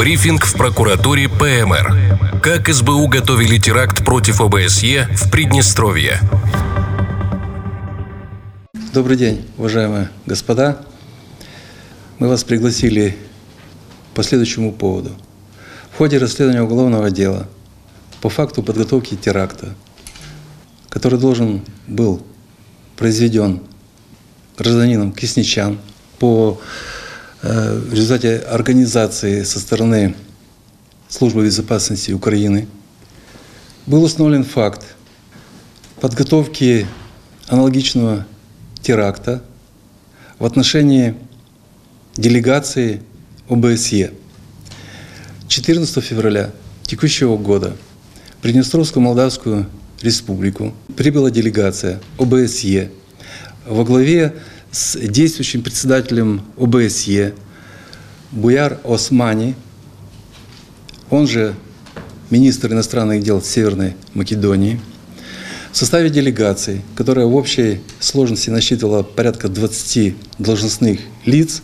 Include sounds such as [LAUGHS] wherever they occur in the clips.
Брифинг в прокуратуре ПМР. Как СБУ готовили теракт против ОБСЕ в Приднестровье. Добрый день, уважаемые господа. Мы вас пригласили по следующему поводу. В ходе расследования уголовного дела по факту подготовки теракта, который должен был произведен гражданином Кисничан по в результате организации со стороны Службы безопасности Украины, был установлен факт подготовки аналогичного теракта в отношении делегации ОБСЕ. 14 февраля текущего года в Приднестровскую Молдавскую Республику прибыла делегация ОБСЕ во главе с действующим председателем ОБСЕ Буяр Османи, он же министр иностранных дел Северной Македонии, в составе делегации, которая в общей сложности насчитывала порядка 20 должностных лиц,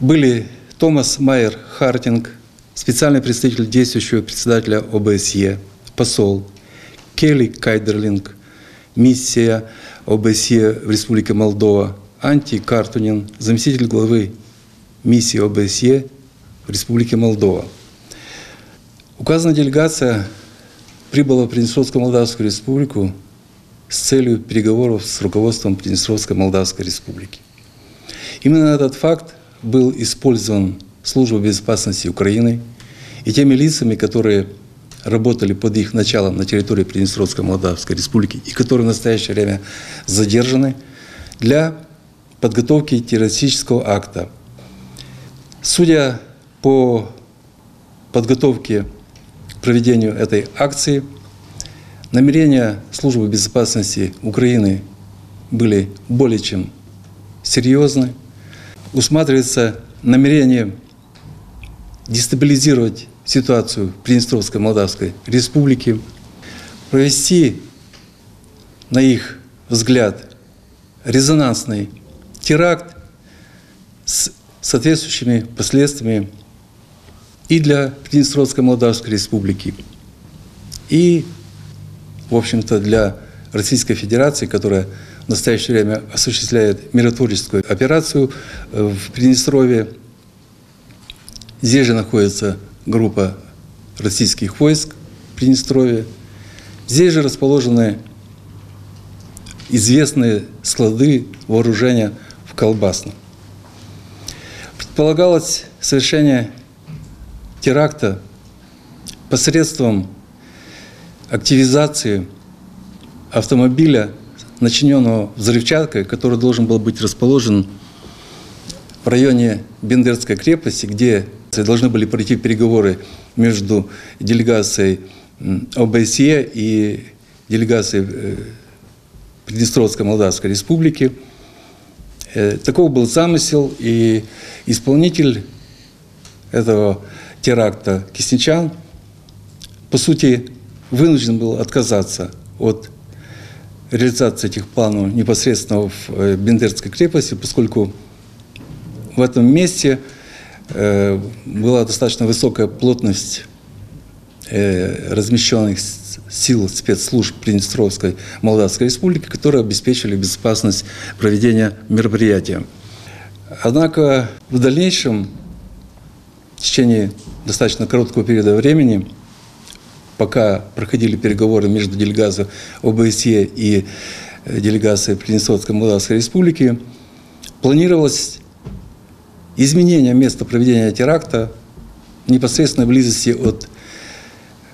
были Томас Майер Хартинг, специальный представитель действующего председателя ОБСЕ, посол, Келли Кайдерлинг, миссия ОБСЕ в Республике Молдова, Анти Картунин, заместитель главы миссии ОБСЕ в Республике Молдова. Указанная делегация прибыла в Приднестровскую Молдавскую Республику с целью переговоров с руководством Приднестровской Молдавской Республики. Именно этот факт был использован Службой безопасности Украины и теми лицами, которые работали под их началом на территории Приднестровской Молдавской Республики и которые в настоящее время задержаны для подготовки террористического акта. Судя по подготовке к проведению этой акции, намерения Службы безопасности Украины были более чем серьезны. Усматривается намерение дестабилизировать ситуацию в Приднестровской Молдавской Республике, провести, на их взгляд, резонансный теракт с соответствующими последствиями и для Приднестровской Молдавской Республики, и, в общем-то, для Российской Федерации, которая в настоящее время осуществляет миротворческую операцию в Приднестровье. Здесь же находится группа российских войск в Приднестровье. Здесь же расположены известные склады вооружения в Колбасном. Предполагалось совершение теракта посредством активизации автомобиля, начиненного взрывчаткой, который должен был быть расположен в районе Бендерской крепости, где должны были пройти переговоры между делегацией ОБСЕ и делегацией э, Приднестровской Молдавской Республики. Э, таков был замысел, и исполнитель этого теракта Кисничан, по сути, вынужден был отказаться от реализации этих планов непосредственно в э, Бендерской крепости, поскольку в этом месте была достаточно высокая плотность э, размещенных сил спецслужб Приднестровской Молдавской Республики, которые обеспечили безопасность проведения мероприятия. Однако в дальнейшем, в течение достаточно короткого периода времени, пока проходили переговоры между делегацией ОБСЕ и э, делегацией Приднестровской Молдавской Республики, планировалось изменение места проведения теракта в непосредственной близости от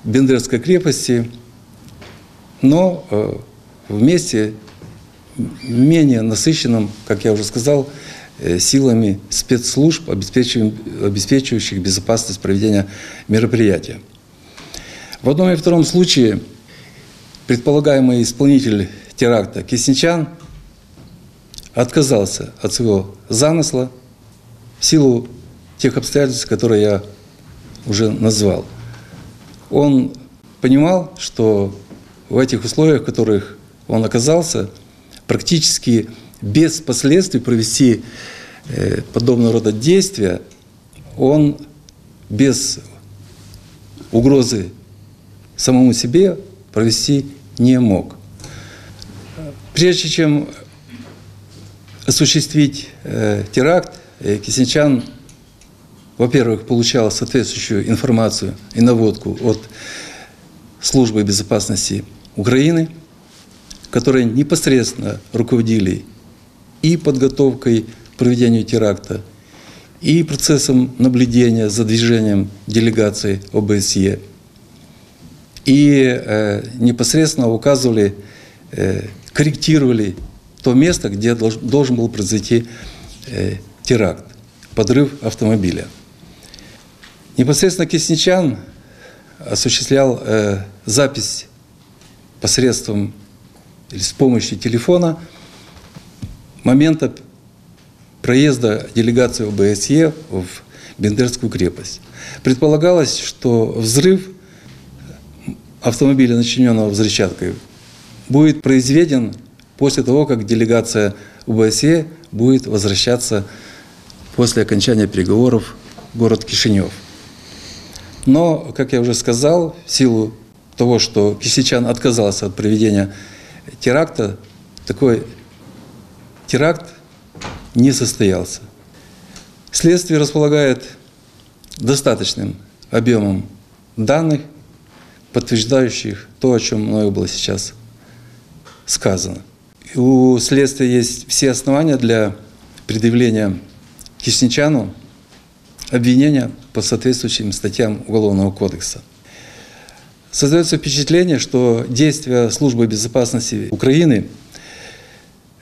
Бендерской крепости, но э, в месте менее насыщенном, как я уже сказал, э, силами спецслужб, обеспечивающих безопасность проведения мероприятия. В одном и втором случае предполагаемый исполнитель теракта Кисничан отказался от своего замысла силу тех обстоятельств, которые я уже назвал. Он понимал, что в этих условиях, в которых он оказался, практически без последствий провести э, подобного рода действия он без угрозы самому себе провести не мог. Прежде чем осуществить э, теракт, Кисенчан, во-первых, получал соответствующую информацию и наводку от службы безопасности Украины, которые непосредственно руководили и подготовкой к проведению теракта, и процессом наблюдения за движением делегации ОБСЕ, и э, непосредственно указывали, э, корректировали то место, где долж, должен был произойти э, теракт, подрыв автомобиля. Непосредственно Кисничан осуществлял э, запись посредством или с помощью телефона момента проезда делегации ОБСЕ в Бендерскую крепость. Предполагалось, что взрыв автомобиля, начиненного взрывчаткой, будет произведен после того, как делегация ОБСЕ будет возвращаться после окончания переговоров город Кишинев. Но, как я уже сказал, в силу того, что Кисичан отказался от проведения теракта, такой теракт не состоялся. Следствие располагает достаточным объемом данных, подтверждающих то, о чем мною было сейчас сказано. У следствия есть все основания для предъявления Кисничану обвинения по соответствующим статьям Уголовного кодекса. Создается впечатление, что действия службы безопасности Украины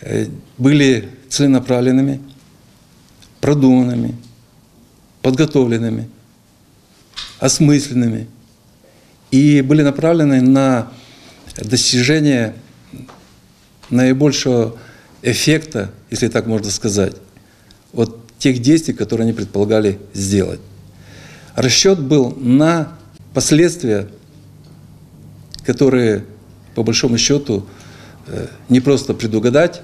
э, были целенаправленными, продуманными, подготовленными, осмысленными и были направлены на достижение наибольшего эффекта, если так можно сказать, от тех действий, которые они предполагали сделать. Расчет был на последствия, которые, по большому счету, э, не просто предугадать,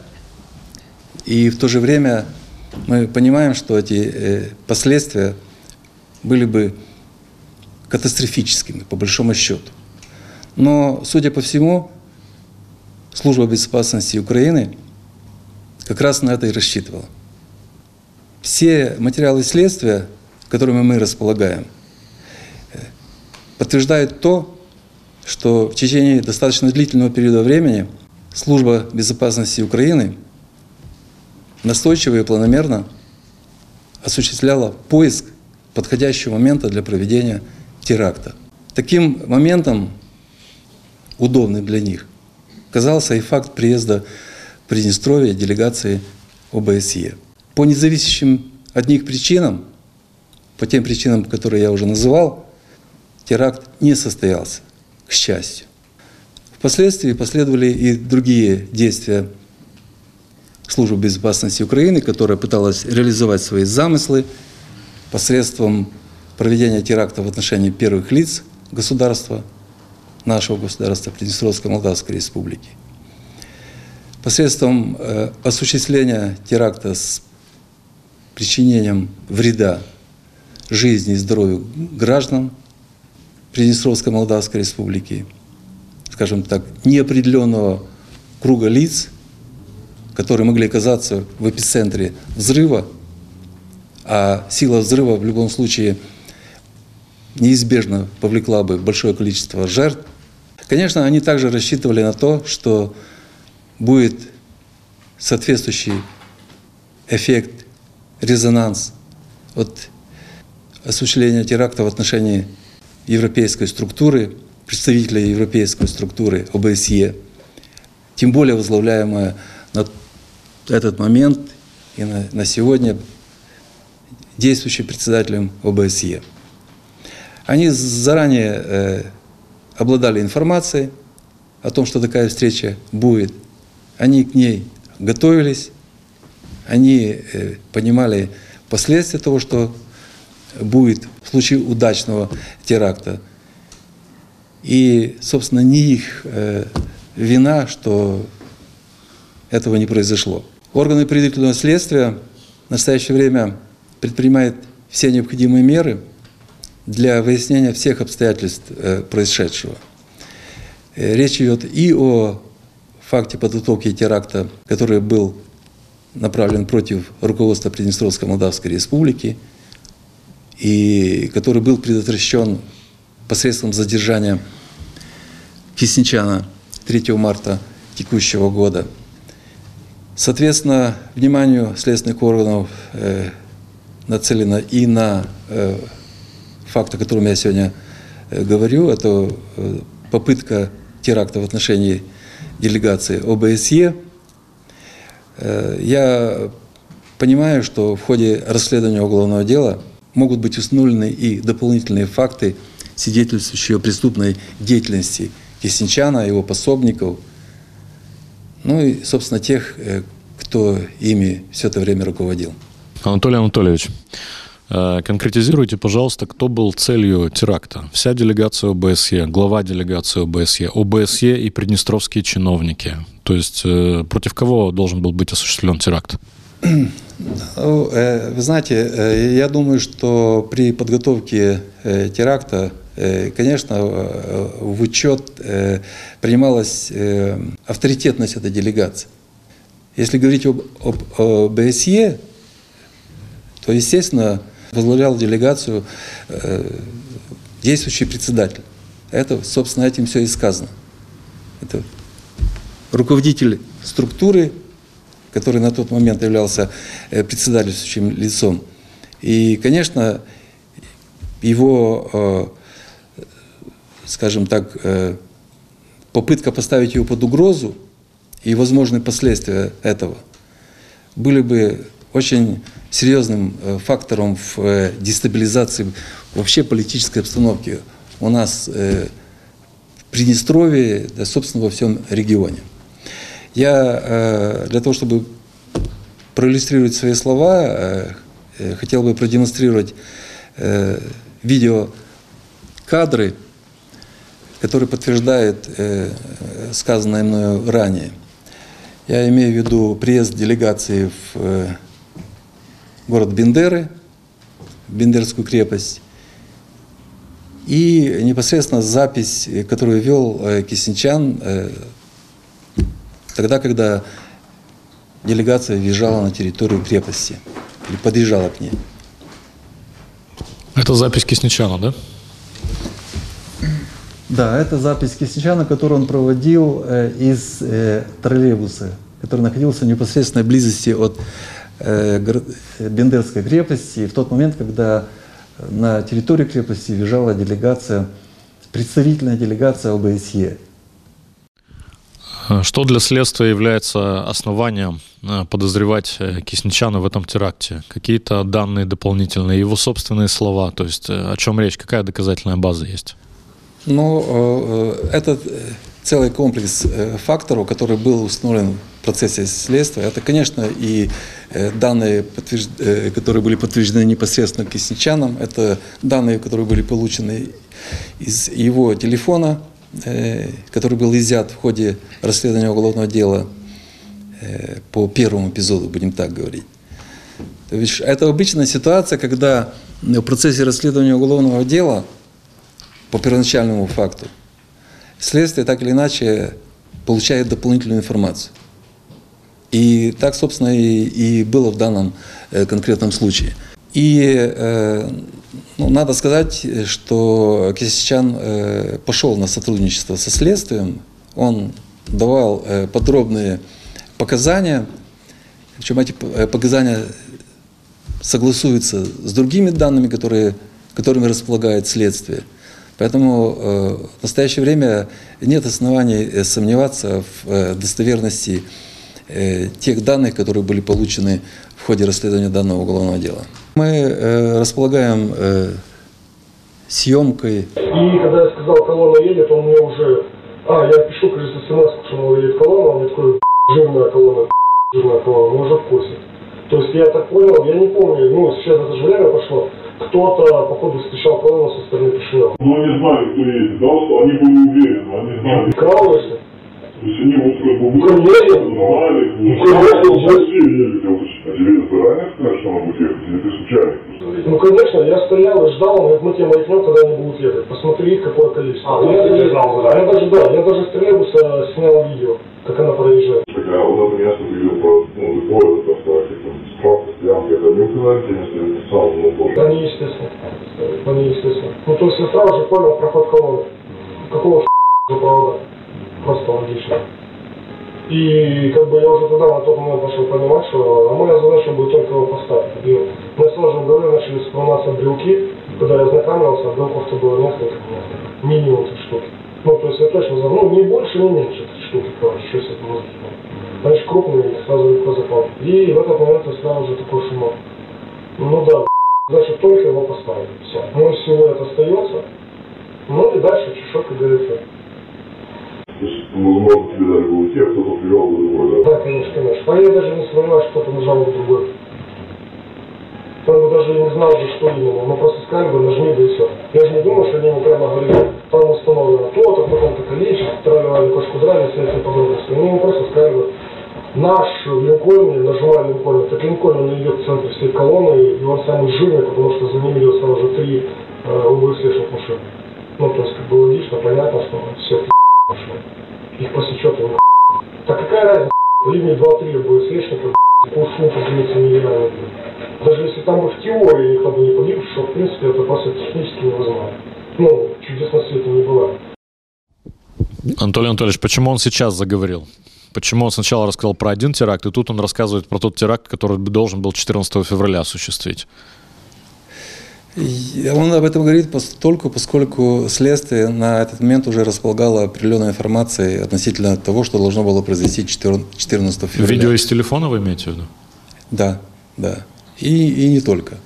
и в то же время мы понимаем, что эти э, последствия были бы катастрофическими, по большому счету. Но, судя по всему, Служба безопасности Украины как раз на это и рассчитывала. Все материалы следствия, которыми мы располагаем, подтверждают то, что в течение достаточно длительного периода времени Служба безопасности Украины настойчиво и планомерно осуществляла поиск подходящего момента для проведения теракта. Таким моментом, удобным для них, казался и факт приезда в Приднестровье делегации ОБСЕ. По независящим от них причинам, по тем причинам, которые я уже называл, теракт не состоялся, к счастью. Впоследствии последовали и другие действия Службы безопасности Украины, которая пыталась реализовать свои замыслы посредством проведения теракта в отношении первых лиц государства, нашего государства, Приднестровской Молдавской Республики. Посредством э, осуществления теракта с причинением вреда жизни и здоровью граждан Приднестровской Молдавской Республики, скажем так, неопределенного круга лиц, которые могли оказаться в эпицентре взрыва, а сила взрыва в любом случае неизбежно повлекла бы большое количество жертв. Конечно, они также рассчитывали на то, что будет соответствующий эффект, резонанс от осуществления теракта в отношении европейской структуры, представителей европейской структуры ОБСЕ, тем более возглавляемая на этот момент и на, на сегодня действующим председателем ОБСЕ. Они заранее э, обладали информацией о том, что такая встреча будет. Они к ней готовились, они э, понимали последствия того, что будет в случае удачного теракта. И, собственно, не их э, вина, что этого не произошло. Органы предварительного следствия в настоящее время предпринимают все необходимые меры для выяснения всех обстоятельств э, происшедшего. Речь идет и о факте подготовки теракта, который был направлен против руководства Приднестровской Молдавской Республики и который был предотвращен посредством задержания Кисничана 3 марта текущего года. Соответственно, вниманию следственных органов э, нацелено и на э, факт, о котором я сегодня э, говорю, это э, попытка теракта в отношении делегации ОБСЕ. Э, я понимаю, что в ходе расследования уголовного дела могут быть установлены и дополнительные факты, свидетельствующие о преступной деятельности Кисничана, его пособников, ну и, собственно, тех, э, кто ими все это время руководил. Анатолий Анатольевич, конкретизируйте, пожалуйста, кто был целью теракта? Вся делегация ОБСЕ, глава делегации ОБСЕ, ОБСЕ и приднестровские чиновники. То есть э, против кого должен был быть осуществлен теракт? Ну, вы знаете, я думаю, что при подготовке теракта Э, конечно, э, в учет э, принималась авторитетность этой делегации. Если говорить об, об, об БСЕ, то, естественно, возглавлял делегацию действующий председатель. Это, собственно, этим все и сказано. Это руководитель структуры, который на тот момент являлся председательствующим лицом. И, конечно, его скажем так, э, попытка поставить его под угрозу и возможные последствия этого были бы очень серьезным э, фактором в э, дестабилизации вообще политической обстановки у нас в Приднестровье, да, собственно, во всем регионе. Я для того, чтобы проиллюстрировать свои слова, хотел бы продемонстрировать видеокадры, который подтверждает э, сказанное мною ранее. Я имею в виду приезд делегации в э, город Бендеры, Бендерскую крепость, и непосредственно запись, которую вел э, Кисенчан э, тогда, когда делегация въезжала на территорию крепости или подъезжала к ней. Это запись Кисничана, да? Да, это запись Кисничана, которую он проводил э, из э, троллейбуса, который находился в непосредственной близости от э, Бендерской крепости. И в тот момент, когда на территории крепости въезжала делегация, представительная делегация ОБСЕ. Что для следствия является основанием подозревать Кисничана в этом теракте? Какие-то данные дополнительные, его собственные слова, то есть о чем речь, какая доказательная база есть? Но э, это целый комплекс э, факторов, который был установлен в процессе следствия. Это, конечно, и э, данные, которые были подтверждены непосредственно Кисничаном, это данные, которые были получены из его телефона, который был изъят в ходе расследования уголовного дела по первому эпизоду, будем так говорить. Это обычная ситуация, когда в процессе расследования уголовного дела – по первоначальному факту, следствие так или иначе получает дополнительную информацию. И так, собственно, и, и было в данном э, конкретном случае. И э, ну, надо сказать, что Кисичан э, пошел на сотрудничество со следствием, он давал э, подробные показания, причем эти э, показания согласуются с другими данными, которые, которыми располагает следствие – Поэтому э, в настоящее время нет оснований э, сомневаться в э, достоверности тех данных, которые были получены в ходе расследования данного уголовного дела. Мы располагаем съемкой. И когда я сказал, колонна едет, он мне уже... А, я пишу, кажется, смс, что едет колонна, он мне такой, жирная колонна, жирная колонна, мы уже в курсе. То есть я так понял, я не помню, ну, сейчас это же время пошло, кто-то, походу, встречал колонну со стороны Кишинева. Ну, они знали, кто едет. Да, они были уверены, они знали. Кралыши? То есть они вот как бы... Ну, конечно. Знали, ну, конечно. Все едет, я А тебе заранее сказать, что она будет ехать, или ты случайно? Ну, конечно, я стоял и ждал, он говорит, мы тебя маякнем, когда они будут ехать. Посмотри какое количество. А, я, ты даже, знал, да? я даже, да, я даже с троллейбуса снял видео, как она проезжает. Это не ну, тоже. Они, естественно. Естественно. Ну, то есть я сразу же понял проход колонны. Какого провода? Просто логично. И как бы я уже тогда на тот момент начал понимать, что а моя задача будет только его поставить. И у меня сразу же начали вспоминаться брелки. Когда я ознакомился, а брелков-то было несколько, минимум три штуки. Ну, то есть я точно знал, ну, не больше, не меньше штуки, короче, что если это мозги. Они же крупные, сразу легко запал. И в этот момент я сразу же такой шумок. Ну да, значит, только его поставили. Все. Ну, и силуэт остается. Ну и дальше чешок. То есть, возможно, тебе дали бы уйти, а кто-то бы другой, да? Да, конечно, конечно. А я даже не сомневаюсь, что кто-то нажал бы другой. Он бы даже и не знал что именно. Мы просто сказали бы, нажми, да и все. Я же не думал, что они ему прямо говорили, там установлено то-то, потом-то количество, тролливали кошку драли, все эти подробности. Они ему просто наш в Линкольне, нажимали Линкольне, так Линкольн идет в центре всей колонны, и он самый жирный, потому что за ним идет сразу же три э, УБСшных машин. Ну, то есть, как бы логично, понятно, что все машины. Их посечет он Так какая разница, линии 2-3 УБСшников, какого шума поднимется нереально. Даже если там бы в теории никто бы не погиб, что в принципе это просто технически невозможно. Ну, чудес на свете не бывает. Анатолий Анатольевич, почему он сейчас заговорил? Почему он сначала рассказал про один теракт, и тут он рассказывает про тот теракт, который должен был 14 февраля осуществить? Он об этом говорит постольку, поскольку следствие на этот момент уже располагало определенной информацией относительно того, что должно было произойти 14 февраля. Видео из телефона вы имеете в виду? Да, да. И, и не только.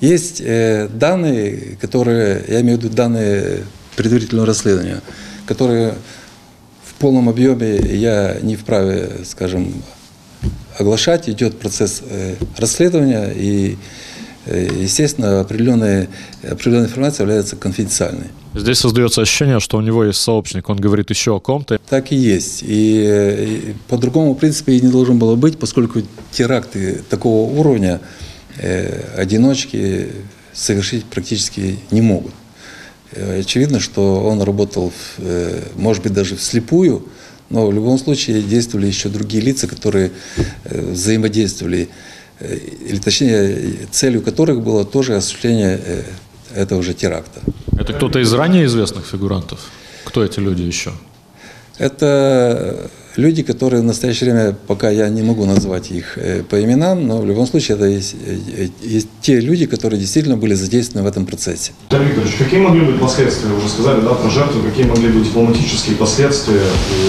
Есть э, данные, которые, я имею в виду данные предварительного расследования, которые полном объеме я не вправе, скажем, оглашать. Идет процесс э, расследования, и, э, естественно, определенная, определенная информация является конфиденциальной. Здесь создается ощущение, что у него есть сообщник, он говорит еще о ком-то. Так и есть. И, э, и по-другому, в принципе, и не должен было быть, поскольку теракты такого уровня э, одиночки совершить практически не могут. Э, Очевидно, что он работал, э, может быть, даже вслепую, но в любом случае действовали еще другие лица, которые э, взаимодействовали, или точнее, целью которых было тоже осуществление этого же теракта. Это кто-то из ранее известных фигурантов? Кто эти люди еще? Это люди, которые в настоящее время, пока я не могу назвать их э, по именам, но в любом случае это есть, э, есть те люди, которые действительно были задействованы в этом процессе. Виталий Викторович, какие могли быть последствия, вы уже сказали, да, про жертву, какие могли быть дипломатические последствия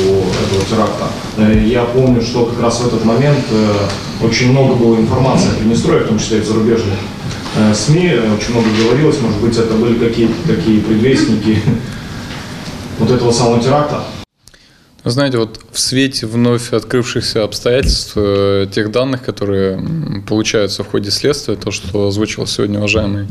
у этого теракта? Э, Я помню, что как раз в этот момент э, очень много было информации о Приднестровье, в том числе и в зарубежных э, СМИ, э, очень много говорилось, может быть, это были какие-то такие предвестники [LAUGHS] вот этого самого теракта? Знаете, вот в свете вновь открывшихся обстоятельств, э, тех данных, которые получаются в ходе следствия, то, что озвучил сегодня уважаемый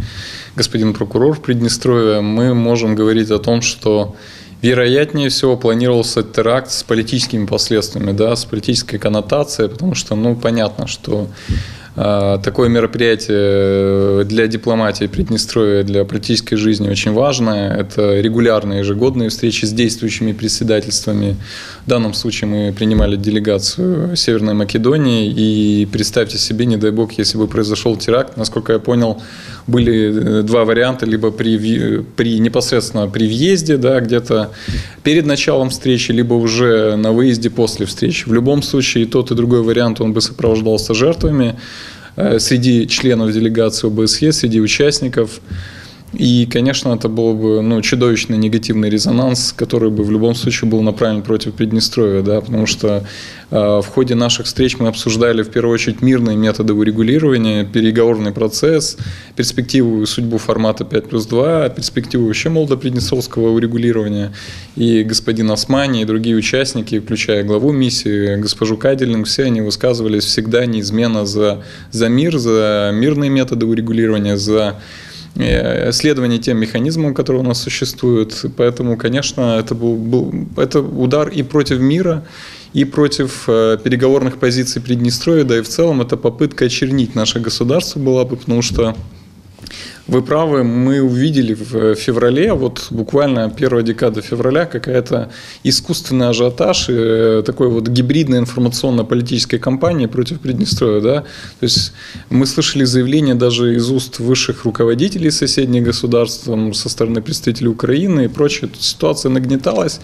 господин прокурор в Приднестровье, мы можем говорить о том, что вероятнее всего планировался теракт с политическими последствиями, да, с политической коннотацией, потому что, ну, понятно, что такое мероприятие для дипломатии Приднестровья, для политической жизни очень важное. Это регулярные ежегодные встречи с действующими председательствами. В данном случае мы принимали делегацию Северной Македонии. И представьте себе, не дай бог, если бы произошел теракт, насколько я понял, были э, два варианта, либо при, при непосредственно при въезде, да, где-то перед началом встречи, либо уже на выезде после встречи. В любом случае и тот, и другой вариант, он бы сопровождался жертвами э, среди членов делегации ОБСЕ, среди участников. И, конечно, это был бы ну, чудовищный негативный резонанс, который бы в любом случае был направлен против Приднестровья, да, потому что э, в ходе наших встреч мы обсуждали в первую очередь мирные методы урегулирования, переговорный процесс, перспективу и судьбу формата 5 плюс 2, перспективу вообще молодо-приднестровского урегулирования. И господин Османи, и другие участники, включая главу миссии, госпожу Кадельник, все они высказывались всегда неизменно за, за мир, за мирные методы урегулирования, за следование тем механизмам, которые у нас существуют. Поэтому, конечно, это был, был это удар и против мира, и против э, переговорных позиций Приднестровья, да и в целом это попытка очернить наше государство была бы, потому что вы правы, мы увидели в феврале, вот буквально первая декада февраля, какая-то искусственный ажиотаж, и э, такой вот гибридной информационно-политической кампании против Приднестровья. Да? То есть мы слышали заявления даже из уст высших руководителей соседних государств, со стороны представителей Украины и прочее. Тут ситуация нагнеталась.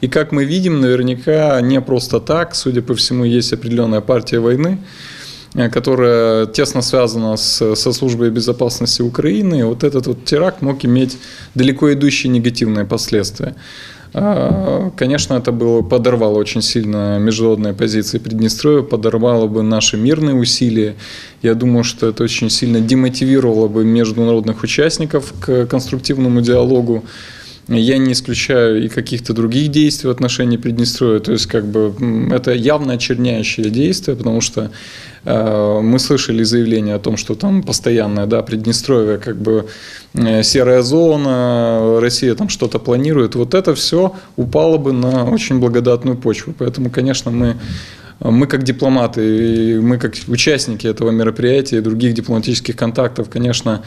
И как мы видим, наверняка не просто так, судя по всему, есть определенная партия войны, Э, которая тесно связана с, со службой безопасности Украины, вот этот вот теракт мог иметь далеко идущие негативные последствия. А, конечно, это было, подорвало очень сильно международные позиции Приднестровья, подорвало бы наши мирные усилия. Я думаю, что это очень сильно демотивировало бы международных участников к конструктивному диалогу. Я не исключаю и каких-то других действий в отношении Приднестровья. То есть, как бы, это явно очерняющее действие, потому что э, мы слышали заявление о том, что там постоянное, да, Приднестровье, как бы э, серая зона, Россия там что-то планирует. Вот это все упало бы на очень благодатную почву. Поэтому, конечно, мы мы как дипломаты, мы как участники этого мероприятия и других дипломатических контактов, конечно,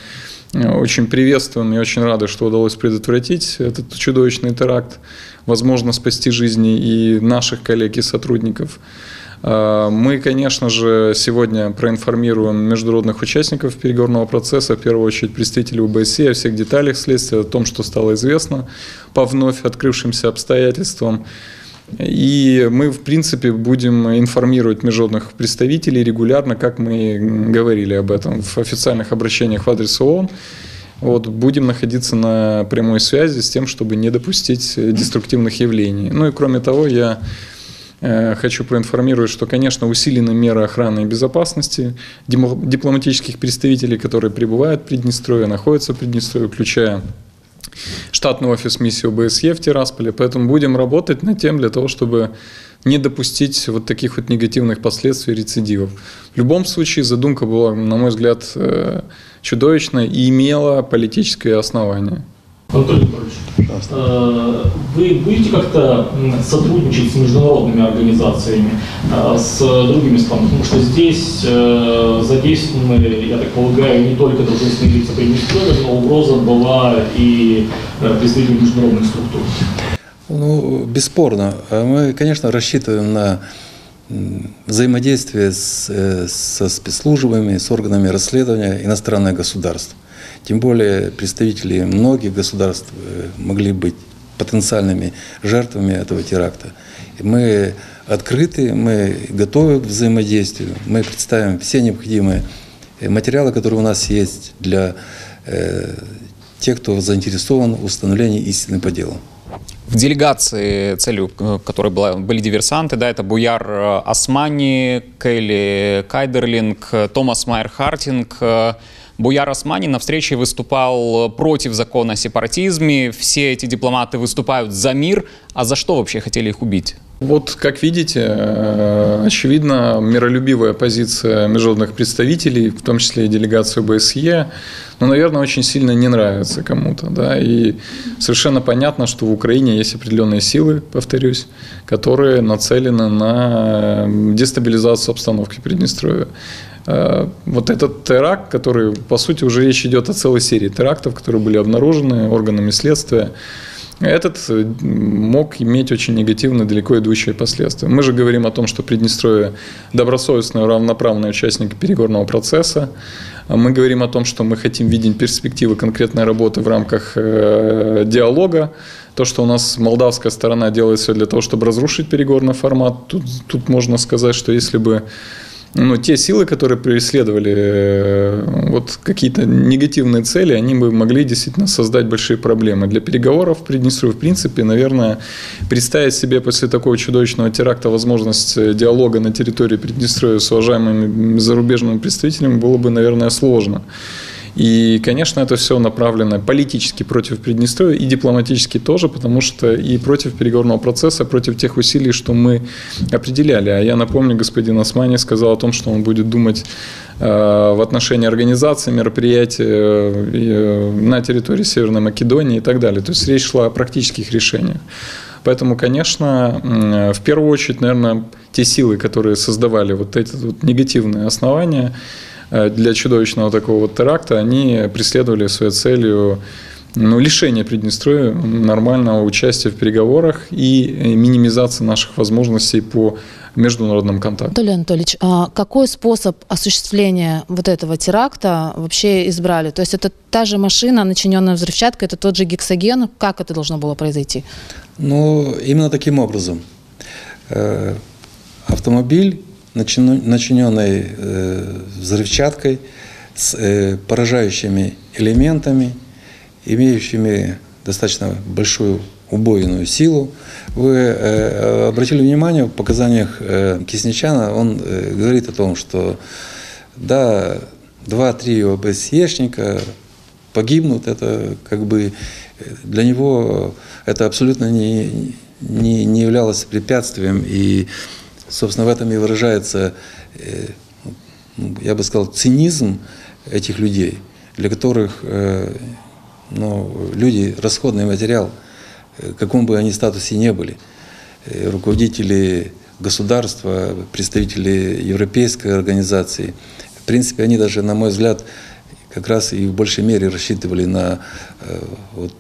очень приветствуем и очень рады, что удалось предотвратить этот чудовищный теракт, возможно, спасти жизни и наших коллег и сотрудников. А, мы, конечно же, сегодня проинформируем международных участников переговорного процесса, в первую очередь представителей УБСЕ, о всех деталях следствия, о том, что стало известно по вновь открывшимся обстоятельствам. И мы, в принципе, будем информировать международных представителей регулярно, как мы говорили об этом в официальных обращениях в адрес ООН. Вот, будем находиться на прямой связи с тем, чтобы не допустить деструктивных явлений. Ну и кроме того, я э, хочу проинформировать, что, конечно, усилены меры охраны и безопасности дипломатических представителей, которые прибывают в Приднестровье, находятся в Приднестровье, включая штатный офис миссии ОБСЕ в Тирасполе, поэтому будем работать над тем для того, чтобы не допустить вот таких вот негативных последствий рецидивов. В любом случае задумка была, на мой взгляд, э, чудовищная и имела политическое основание. Анатолий э, вы будете как-то сотрудничать с международными организациями, э, с другими странами? Потому что здесь э, задействованы, я так полагаю, не только дружественные лица Приднестровья, но угроза была и представителей международных структур. Ну, бесспорно. Мы, конечно, рассчитываем на взаимодействие с, со спецслужбами, с органами расследования иностранных государств. Тем более представители многих государств э, могли быть потенциальными жертвами этого теракта. Мы открыты, мы готовы к взаимодействию, мы представим все необходимые э, материалы, которые у нас есть для э, тех, кто заинтересован в установлении истины по делу. В делегации, целью которой была, были диверсанты, да, это Буяр Османи, Келли Кайдерлинг, Томас Майер Хартинг, Буяр Османи на встрече выступал против закона о сепаратизме. Все эти дипломаты выступают за мир. А за что вообще хотели их убить? Вот, как видите, э, очевидно, миролюбивая позиция международных представителей, в том числе и делегации ОБСЕ, ну, наверное, очень сильно не нравится кому-то. Да? И совершенно понятно, что в Украине есть определенные силы, повторюсь, которые нацелены на дестабилизацию обстановки Приднестровья. Э, вот этот теракт, который, по сути, уже речь идет о целой серии терактов, которые были обнаружены органами следствия, этот э, мог иметь очень негативные, далеко идущие последствия. Мы же говорим о том, что Приднестровье добросовестный, равноправный участник переговорного процесса. Мы говорим о том, что мы хотим видеть перспективы конкретной работы в рамках э, диалога. То, что у нас молдавская сторона делает все для того, чтобы разрушить переговорный формат, тут, тут можно сказать, что если бы ну, те силы, которые преследовали э, вот какие-то негативные цели, они бы могли действительно создать большие проблемы. Для переговоров в Приднестровье, в принципе, наверное, представить себе после такого чудовищного теракта возможность э, диалога на территории Приднестровья с уважаемыми зарубежными представителями было бы, наверное, сложно. И, конечно, это все направлено политически против Приднестровья и дипломатически тоже, потому что и против переговорного процесса, против тех усилий, что мы определяли. А я напомню, господин Османи сказал о том, что он будет думать э, в отношении организации мероприятий э, э, на территории Северной Македонии и так далее. То есть речь шла о практических решениях. Поэтому, конечно, в первую очередь, наверное, те силы, которые создавали вот эти вот негативные основания, для чудовищного такого вот теракта, они преследовали своей целью ну, лишение Приднестровья нормального участия в переговорах и минимизации наших возможностей по международным контактам. Анатолий Анатольевич, а какой способ осуществления вот этого теракта вообще избрали? То есть это та же машина, начиненная взрывчаткой, это тот же гексоген? Как это должно было произойти? Ну, именно таким образом. Э, автомобиль, начиненный э, взрывчаткой, с э, поражающими элементами, имеющими достаточно большую убойную силу. Вы э, обратили внимание, в показаниях Кисничана? Он говорит о том, что да, два-три ОБСЕшника погибнут, это как бы для него это абсолютно не, не, не являлось препятствием, и, собственно, в этом и выражается, э, я бы сказал, цинизм этих людей, для которых э, ну, люди расходный материал – Э, каком бы они статусе не были. Руководители государства, представители европейской организации. В принципе, они даже, на мой взгляд, как раз и в большей мере рассчитывали на вот,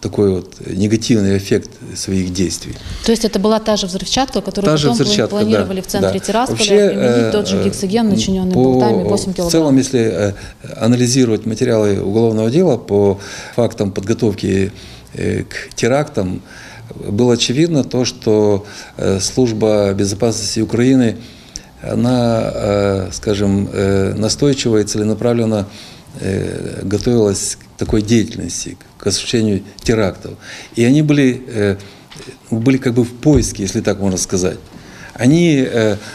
такой вот негативный эффект своих действий. То есть это была та же взрывчатка, которую та потом взрывчатка, планировали да, в центре да. Тирасполя Вообще, применить тот же гексоген, начиненный по, болтами 8 килограмм? В целом, если анализировать материалы уголовного дела по фактам подготовки Э, к терактам, было очевидно то, что э, служба безопасности Украины, она, э, скажем, настойчиво и целенаправленно готовилась к такой деятельности, к осуществлению терактов. И они были, были как бы в поиске, если так можно сказать. Они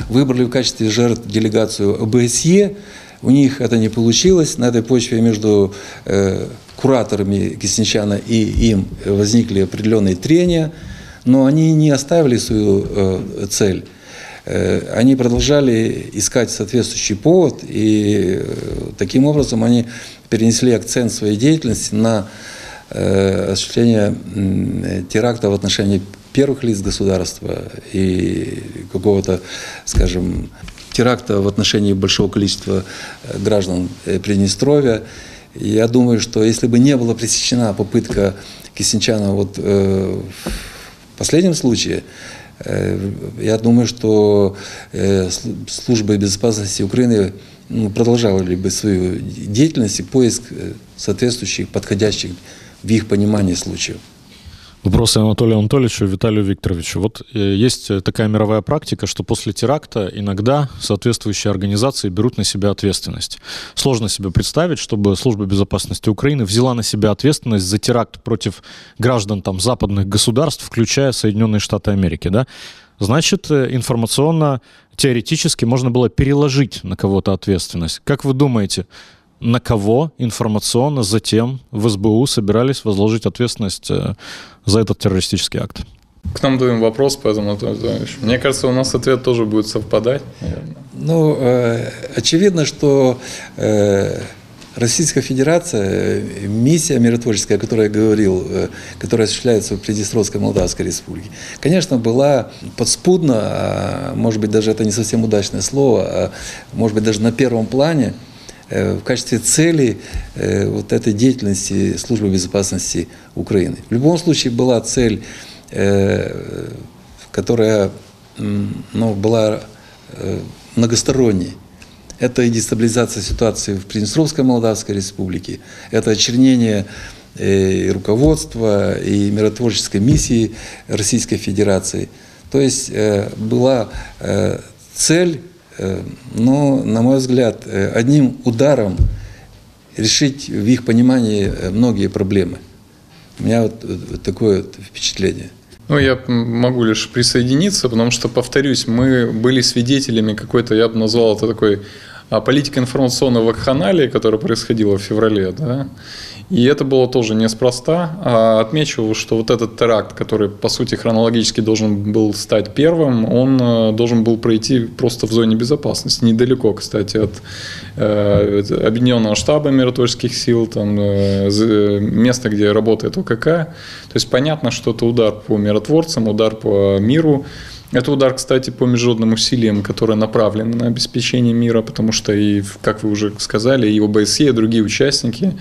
выбрали в качестве жертв делегацию ОБСЕ, у них это не получилось. На этой почве между э, кураторами Кисничана и им возникли определенные трения, но они не оставили свою э, цель. Э, они продолжали искать соответствующий повод, и э, таким образом они перенесли акцент своей деятельности на э, осуществление теракта в отношении первых лиц государства и какого-то, скажем, теракта в отношении большого количества э, граждан э, Приднестровья. Я думаю, что если бы не была пресечена попытка Кисенчана вот э, в последнем случае, я думаю, что э, службы безопасности Украины ну, продолжали бы свою деятельность и поиск э, соответствующих, подходящих в их понимании случаев. Вопрос Анатолию Анатольевичу Виталию Викторовичу. Вот э, есть э, такая мировая практика, что после теракта иногда соответствующие организации берут на себя ответственность. Сложно себе представить, чтобы служба безопасности Украины взяла на себя ответственность за теракт против граждан там, западных государств, включая Соединенные Штаты Америки. Да? Значит, э, информационно, теоретически можно было переложить на кого-то ответственность. Как вы думаете, на кого информационно затем в СБУ собирались возложить ответственность э, за этот террористический акт? К нам двоим вопрос, поэтому мне кажется, у нас ответ тоже будет совпадать. Наверное. Ну, э, очевидно, что э, Российская Федерация, миссия миротворческая, о которой я говорил, которая осуществляется в Приднестровской Молдавской Республике, конечно, была подспудно, а, может быть, даже это не совсем удачное слово, а, может быть, даже на первом плане – в качестве цели э, вот этой деятельности службы безопасности Украины. В любом случае была цель, э, которая ну, была многосторонней. Это и дестабилизация ситуации в Приднестровской Молдавской Республике, это очернение и руководства, и миротворческой миссии Российской Федерации. То есть была цель Э, но, на мой взгляд, э, одним ударом решить в их понимании э, многие проблемы. У меня вот такое впечатление. Ну, я могу лишь присоединиться, потому что, повторюсь, мы были свидетелями какой-то, я бы назвал это такой а, политика информационного вакханалии, которая происходила в феврале, да, и это было тоже неспроста. А отмечу, что вот этот теракт, который, по сути, хронологически должен был стать первым, он э, должен был пройти просто в зоне безопасности, недалеко, кстати, от э, Объединенного штаба миротворческих сил, там, э, места, где работает ОКК. То есть понятно, что это удар по миротворцам, удар по миру, Это удар, кстати, по международным усилиям, которые направлены на обеспечение мира, потому что, и, как вы уже сказали, и ОБСЕ, и другие участники,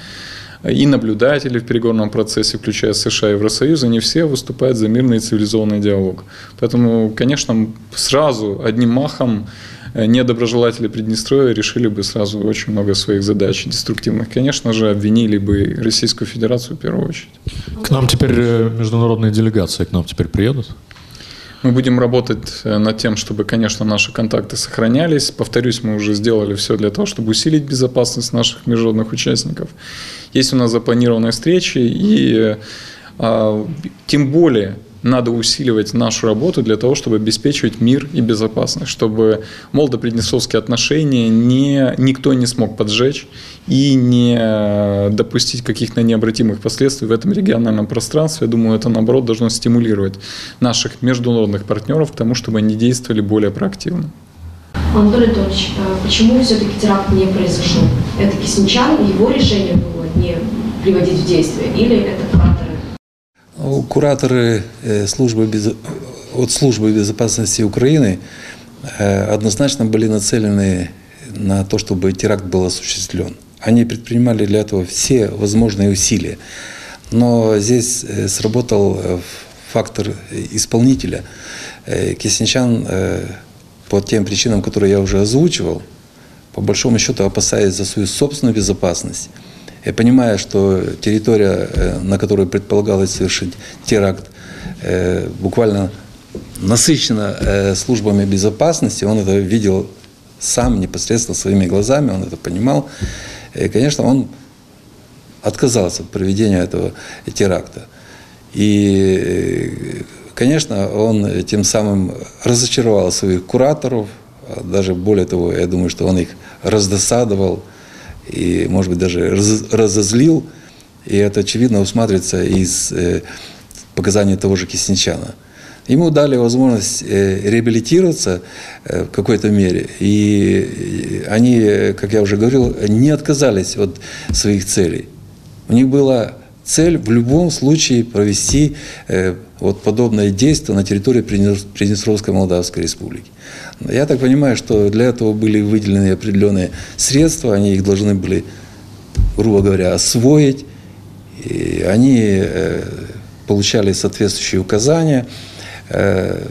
и наблюдатели в переговорном процессе, включая США и Евросоюз, они все выступают за мирный и цивилизованный диалог. Поэтому, конечно, сразу, одним махом Э, недоброжелатели Приднестровья решили бы сразу очень много своих задач деструктивных. Конечно же, обвинили бы Российскую Федерацию в первую очередь. К нам теперь э, международные делегации к нам теперь приедут? Мы будем работать э, над тем, чтобы, конечно, наши контакты сохранялись. Повторюсь, мы уже сделали все для того, чтобы усилить безопасность наших международных участников. Есть у нас запланированные встречи, и а, тем более надо усиливать нашу работу для того, чтобы обеспечивать мир и безопасность, чтобы молодо-приднестровские отношения не, никто не смог поджечь и не допустить каких-то необратимых последствий в этом региональном пространстве. Я думаю, это, наоборот, должно стимулировать наших международных партнеров к тому, чтобы они действовали более проактивно. Анатолий Анатольевич, э, почему все-таки теракт не произошел? Это Кисмичан, его решение было не приводить в действие, или это кураторы службы без... от службы безопасности Украины однозначно были нацелены на то, чтобы теракт был осуществлен. Они предпринимали для этого все возможные усилия. Но здесь сработал фактор исполнителя. Кисничан по тем причинам, которые я уже озвучивал, по большому счету опасаясь за свою собственную безопасность, я понимаю, что территория, э, на которой предполагалось совершить теракт, э, буквально насыщена э, службами безопасности. Он это видел сам непосредственно своими глазами, он это понимал. И, конечно, он отказался от проведения этого теракта. И, конечно, он тем самым разочаровал своих кураторов, даже более того, я думаю, что он их раздосадовал, и, может быть, даже разозлил. И это, очевидно, усматривается из э, показаний того же Кисничана. Ему дали возможность э, реабилитироваться э, в какой-то мере. И они, как я уже говорил, не отказались от своих целей. У них была цель в любом случае провести вот подобное действие на территории Приднестровской Молдавской Республики. Я так понимаю, что для этого были выделены определенные средства, они их должны были, грубо говоря, освоить. И они э, получали соответствующие указания. Э,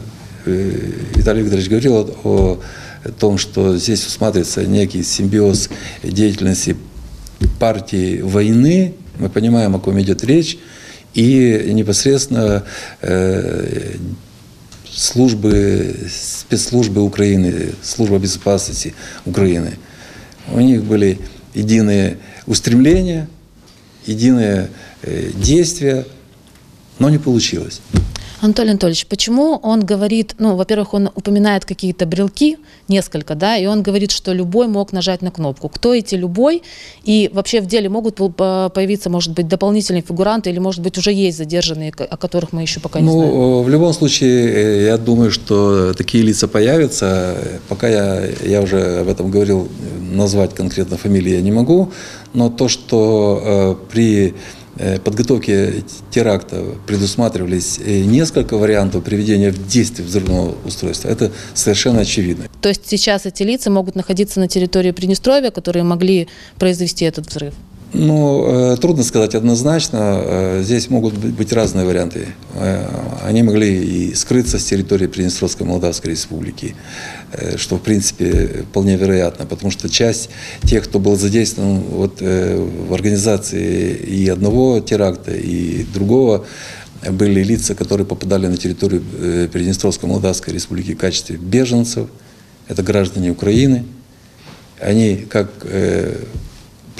э, Виталий Викторович говорил о, о том, что здесь усматривается некий симбиоз деятельности партии войны. Мы понимаем, о ком идет речь. И непосредственно э, службы, спецслужбы Украины, служба безопасности Украины. У них были единые устремления, единые э, действия, но не получилось. Анатолий Анатольевич, почему он говорит, ну, во-первых, он упоминает какие-то брелки, несколько, да, и он говорит, что любой мог нажать на кнопку. Кто эти любой? И вообще в деле могут появиться, может быть, дополнительные фигуранты или, может быть, уже есть задержанные, о которых мы еще пока не ну, знаем? Ну, в любом случае, э, я думаю, что такие лица появятся. Пока я, я уже об этом говорил, назвать конкретно фамилии я не могу, но то, что э, при Э, подготовке теракта предусматривались э, несколько вариантов приведения в действие взрывного устройства. Это совершенно очевидно. То есть сейчас эти лица могут находиться на территории Приднестровья, которые могли произвести этот взрыв? Ну, э, трудно сказать однозначно. Здесь могут быть разные варианты. Они могли и скрыться с территории Приднестровской Молдавской Республики. Э, что, в принципе, вполне вероятно, потому что часть тех, кто был задействован вот, э, в организации и одного теракта, и другого, были лица, которые попадали на территорию э, Приднестровской Молдавской Республики в качестве беженцев. Это граждане Украины. Они как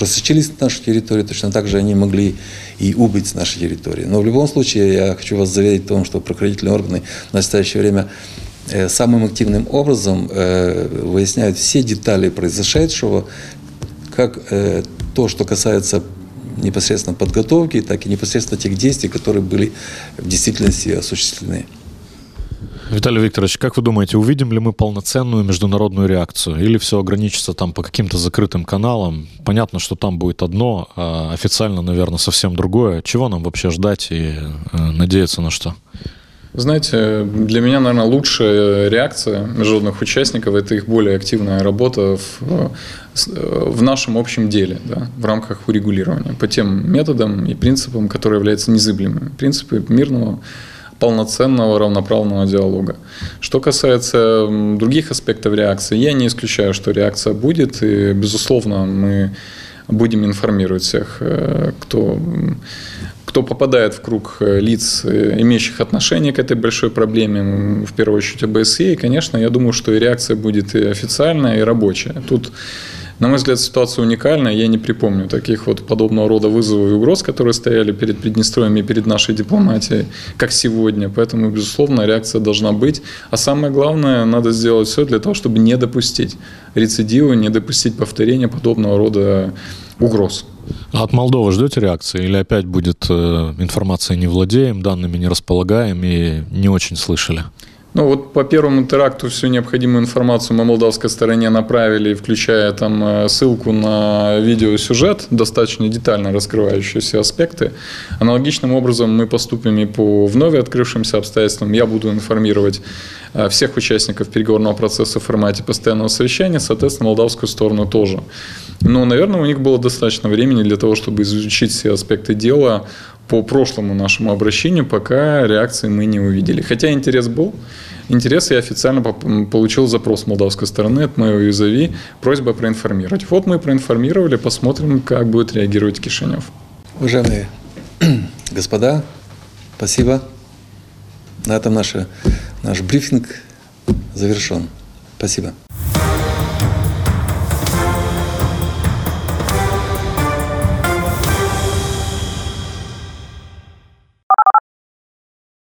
просочились на нашу территорию, точно так же они могли и убыть с нашей территории. Но в любом случае я хочу вас заверить в том, что правоохранительные органы в настоящее время Э, самым активным образом э, выясняют все детали произошедшего, как э, то, что касается непосредственно подготовки, так и непосредственно тех действий, которые были в действительности осуществлены. Виталий Викторович, как вы думаете, увидим ли мы полноценную международную реакцию? Или все ограничится там по каким-то закрытым каналам? Понятно, что там будет одно, а официально, наверное, совсем другое. Чего нам вообще ждать и э, надеяться на что? Знаете, для меня, наверное, лучшая реакция международных участников – это их более активная работа в, в нашем общем деле, да, в рамках урегулирования, по тем методам и принципам, которые являются незыблемыми. Принципы мирного полноценного равноправного диалога. Что касается других аспектов реакции, я не исключаю, что реакция будет, и, безусловно, мы будем информировать всех, э, кто кто попадает в круг э, лиц, э, имеющих отношение к этой большой проблеме, в первую очередь ОБСЕ, и, конечно, я думаю, что реакция будет и официальная, и рабочая. Тут на мой взгляд, ситуация уникальная. Я не припомню таких вот подобного рода вызовов и угроз, которые стояли перед Приднестровьем и перед нашей дипломатией, как сегодня. Поэтому, безусловно, реакция должна быть. А самое главное, надо сделать все для того, чтобы не допустить рецидива, не допустить повторения подобного рода угроз. А от Молдовы ждете реакции? Или опять будет э, информация не владеем, данными не располагаем и не очень слышали? Ну вот по первому теракту всю необходимую информацию мы молдавской стороне направили, включая там э, ссылку на видеосюжет, достаточно детально раскрывающие все аспекты. Аналогичным образом мы поступим и по вновь открывшимся обстоятельствам. Я буду информировать э, всех участников переговорного процесса в формате постоянного совещания, соответственно, молдавскую сторону тоже. Но, наверное, у них было достаточно времени для того, чтобы изучить все аспекты дела, по прошлому нашему обращению пока реакции мы не увидели. Хотя интерес был. Интерес я официально получил запрос молдавской стороны от моего визави, просьба проинформировать. Вот мы проинформировали, посмотрим, как будет реагировать Кишинев. Уважаемые [CLEARS THROAT] господа, спасибо. На этом наш, наш брифинг завершен. Спасибо.